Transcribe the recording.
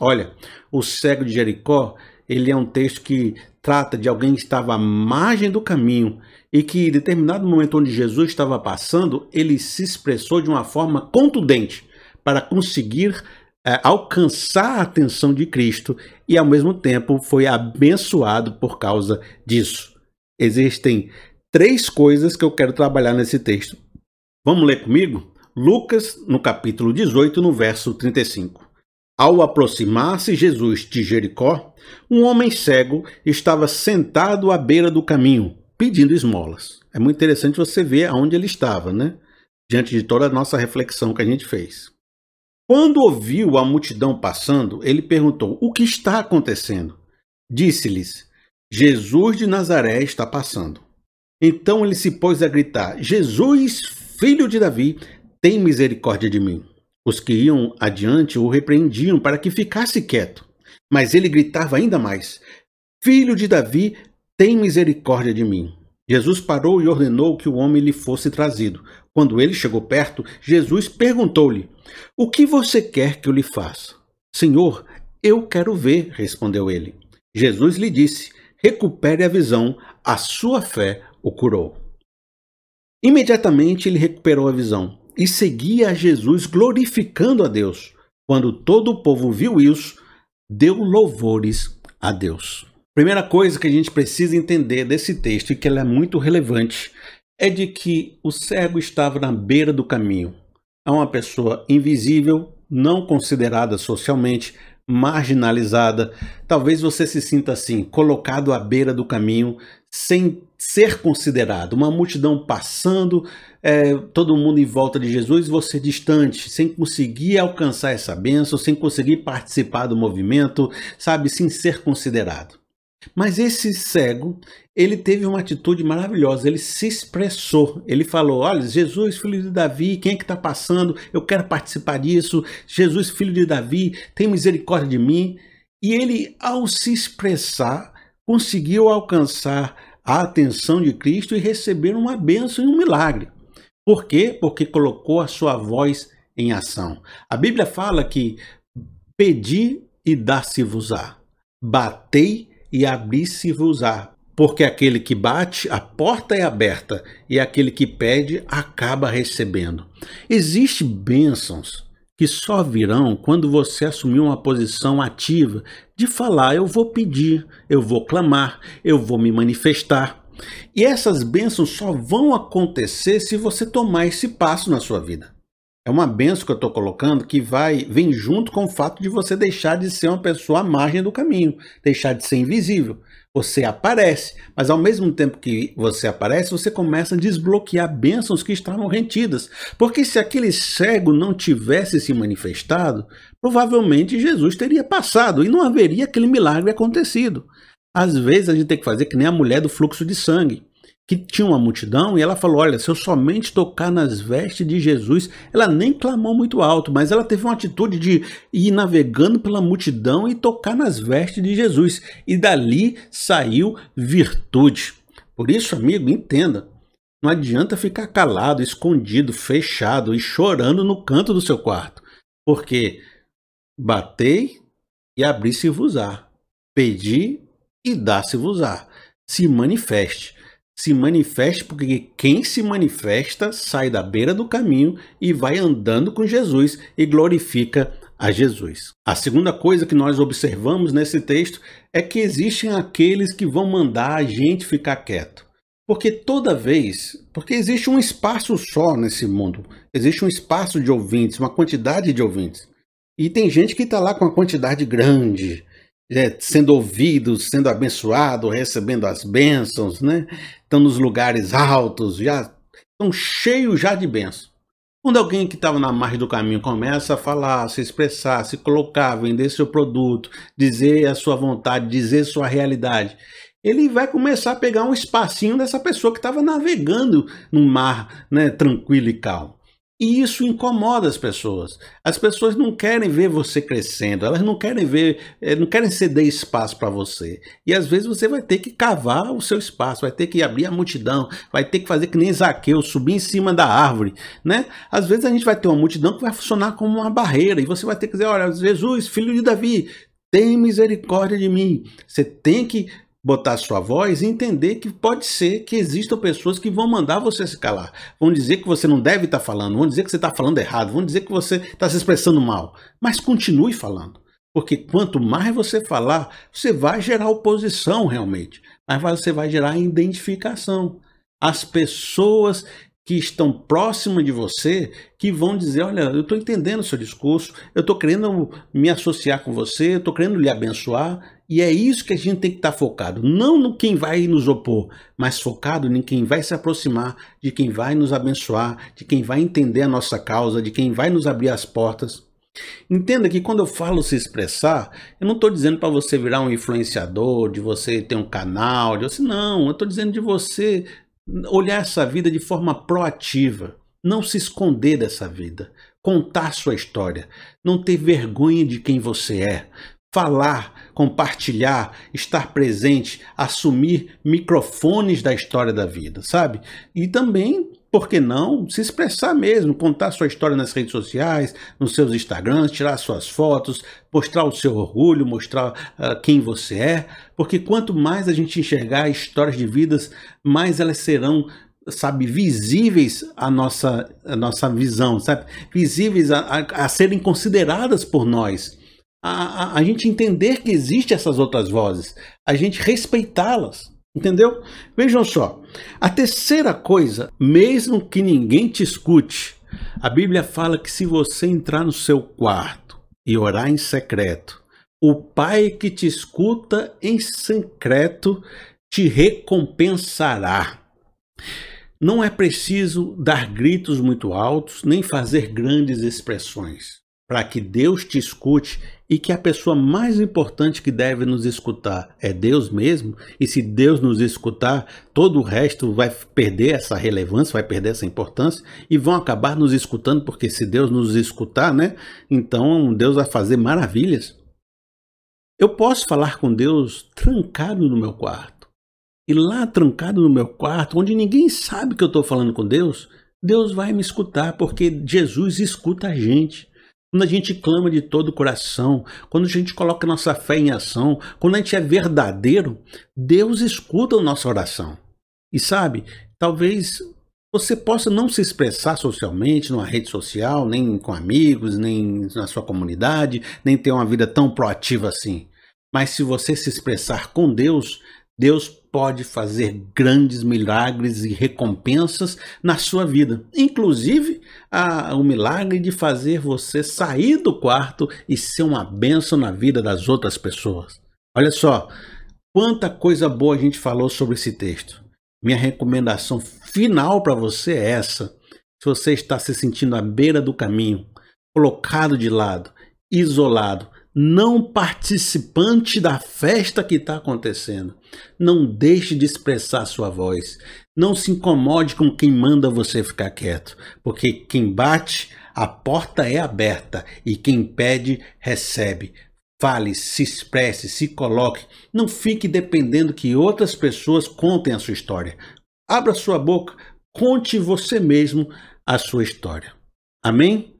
Olha, o cego de Jericó, ele é um texto que trata de alguém que estava à margem do caminho e que, em determinado momento onde Jesus estava passando, ele se expressou de uma forma contundente para conseguir é, alcançar a atenção de Cristo e, ao mesmo tempo, foi abençoado por causa disso. Existem três coisas que eu quero trabalhar nesse texto. Vamos ler comigo? Lucas, no capítulo 18, no verso 35. Ao aproximar-se Jesus de Jericó, um homem cego estava sentado à beira do caminho, pedindo esmolas. É muito interessante você ver aonde ele estava, né? Diante de toda a nossa reflexão que a gente fez. Quando ouviu a multidão passando, ele perguntou: O que está acontecendo? Disse-lhes: Jesus de Nazaré está passando. Então ele se pôs a gritar: Jesus, filho de Davi, tem misericórdia de mim. Os que iam adiante o repreendiam para que ficasse quieto. Mas ele gritava ainda mais: Filho de Davi, tem misericórdia de mim. Jesus parou e ordenou que o homem lhe fosse trazido. Quando ele chegou perto, Jesus perguntou-lhe: O que você quer que eu lhe faça? Senhor, eu quero ver, respondeu ele. Jesus lhe disse: Recupere a visão, a sua fé o curou. Imediatamente ele recuperou a visão e seguia a Jesus glorificando a Deus. Quando todo o povo viu isso, deu louvores a Deus. Primeira coisa que a gente precisa entender desse texto e que ela é muito relevante é de que o cego estava na beira do caminho. É uma pessoa invisível, não considerada socialmente, marginalizada. Talvez você se sinta assim, colocado à beira do caminho, sem ser considerado. Uma multidão passando, é, todo mundo em volta de Jesus, você distante, sem conseguir alcançar essa bênção, sem conseguir participar do movimento, sabe, sem ser considerado. Mas esse cego, ele teve uma atitude maravilhosa, ele se expressou, ele falou, olha, Jesus, filho de Davi, quem é que está passando? Eu quero participar disso, Jesus, filho de Davi, tem misericórdia de mim. E ele, ao se expressar, conseguiu alcançar a atenção de Cristo e receber uma bênção e um milagre. Por quê? Porque colocou a sua voz em ação. A Bíblia fala que pedi e dá-se-vos-á, batei e abri-se-vos-á. Porque aquele que bate, a porta é aberta, e aquele que pede, acaba recebendo. Existem bênçãos que só virão quando você assumir uma posição ativa de falar: eu vou pedir, eu vou clamar, eu vou me manifestar. E essas bênçãos só vão acontecer se você tomar esse passo na sua vida. É uma benção que eu estou colocando que vai vem junto com o fato de você deixar de ser uma pessoa à margem do caminho, deixar de ser invisível. Você aparece, mas ao mesmo tempo que você aparece, você começa a desbloquear bênçãos que estavam retidas. Porque se aquele cego não tivesse se manifestado, provavelmente Jesus teria passado e não haveria aquele milagre acontecido. Às vezes a gente tem que fazer que nem a mulher do fluxo de sangue, que tinha uma multidão e ela falou: Olha, se eu somente tocar nas vestes de Jesus, ela nem clamou muito alto, mas ela teve uma atitude de ir navegando pela multidão e tocar nas vestes de Jesus, e dali saiu virtude. Por isso, amigo, entenda. Não adianta ficar calado, escondido, fechado e chorando no canto do seu quarto, porque batei e abri-se-vos-á, pedi e dá-se-vos-á. Se manifeste. Se manifeste porque quem se manifesta sai da beira do caminho e vai andando com Jesus e glorifica a Jesus. A segunda coisa que nós observamos nesse texto é que existem aqueles que vão mandar a gente ficar quieto. Porque toda vez, porque existe um espaço só nesse mundo, existe um espaço de ouvintes, uma quantidade de ouvintes. E tem gente que está lá com uma quantidade grande, é, sendo ouvidos, sendo abençoado, recebendo as bênçãos, né? Estão nos lugares altos, já estão cheios já de bênçãos. Quando alguém que estava na margem do caminho começa a falar, se expressar, se colocar, vender seu produto, dizer a sua vontade, dizer sua realidade, ele vai começar a pegar um espacinho dessa pessoa que estava navegando num mar né, tranquilo e calmo. E isso incomoda as pessoas. As pessoas não querem ver você crescendo, elas não querem ver, eh, não querem ceder espaço para você. E às vezes você vai ter que cavar o seu espaço, vai ter que abrir a multidão, vai ter que fazer que nem Zaqueu, subir em cima da árvore, né? Às vezes a gente vai ter uma multidão que vai funcionar como uma barreira e você vai ter que dizer, olha, Jesus, filho de Davi, tem misericórdia de mim. Você tem que botar sua voz e entender que pode ser que existam pessoas que vão mandar você se calar. Vão dizer que você não deve estar falando, vão dizer que você está falando errado, vão dizer que você está se expressando mal. Mas continue falando. Porque quanto mais você falar, você vai gerar oposição realmente. Mas você vai gerar identificação. As pessoas que estão próximas de você que vão dizer: Olha, eu estou entendendo o seu discurso, eu estou querendo me associar com você, eu estou querendo lhe abençoar. E é isso que a gente tem que estar tá focado, não no quem vai nos opor, mas focado em quem vai se aproximar, de quem vai nos abençoar, de quem vai entender a nossa causa, de quem vai nos abrir as portas. Entenda que quando eu falo se expressar, eu não estou dizendo para você virar um influenciador, de você ter um canal, de você não, eu estou dizendo de você olhar essa vida de forma proativa, não se esconder dessa vida, contar sua história, não ter vergonha de quem você é, falar, compartilhar, estar presente, assumir microfones da história da vida, sabe? E também, por que não, se expressar mesmo, contar sua história nas redes sociais, nos seus Instagrams, tirar suas fotos, mostrar o seu orgulho, mostrar uh, quem você é, porque quanto mais a gente enxergar histórias de vidas, mais elas serão sabe, visíveis à nossa, à nossa visão, sabe? Visíveis a, a, a serem consideradas por nós a, a, a gente entender que existem essas outras vozes, a gente respeitá-las. Entendeu? Vejam só. A terceira coisa, mesmo que ninguém te escute, a Bíblia fala que se você entrar no seu quarto e orar em secreto, o Pai que te escuta em secreto te recompensará. Não é preciso dar gritos muito altos, nem fazer grandes expressões para que Deus te escute e que a pessoa mais importante que deve nos escutar é Deus mesmo, e se Deus nos escutar, todo o resto vai perder essa relevância, vai perder essa importância e vão acabar nos escutando, porque se Deus nos escutar, né, então Deus vai fazer maravilhas. Eu posso falar com Deus trancado no meu quarto. E lá trancado no meu quarto, onde ninguém sabe que eu estou falando com Deus, Deus vai me escutar, porque Jesus escuta a gente. Quando a gente clama de todo o coração, quando a gente coloca nossa fé em ação, quando a gente é verdadeiro, Deus escuta a nossa oração. E sabe, talvez você possa não se expressar socialmente, numa rede social, nem com amigos, nem na sua comunidade, nem ter uma vida tão proativa assim. Mas se você se expressar com Deus, Deus pode fazer grandes milagres e recompensas na sua vida. Inclusive, a, o milagre de fazer você sair do quarto e ser uma bênção na vida das outras pessoas. Olha só, quanta coisa boa a gente falou sobre esse texto. Minha recomendação final para você é essa. Se você está se sentindo à beira do caminho, colocado de lado, isolado, não participante da festa que está acontecendo. Não deixe de expressar sua voz. Não se incomode com quem manda você ficar quieto, porque quem bate, a porta é aberta e quem pede, recebe. Fale, se expresse, se coloque. Não fique dependendo que outras pessoas contem a sua história. Abra sua boca, conte você mesmo a sua história. Amém?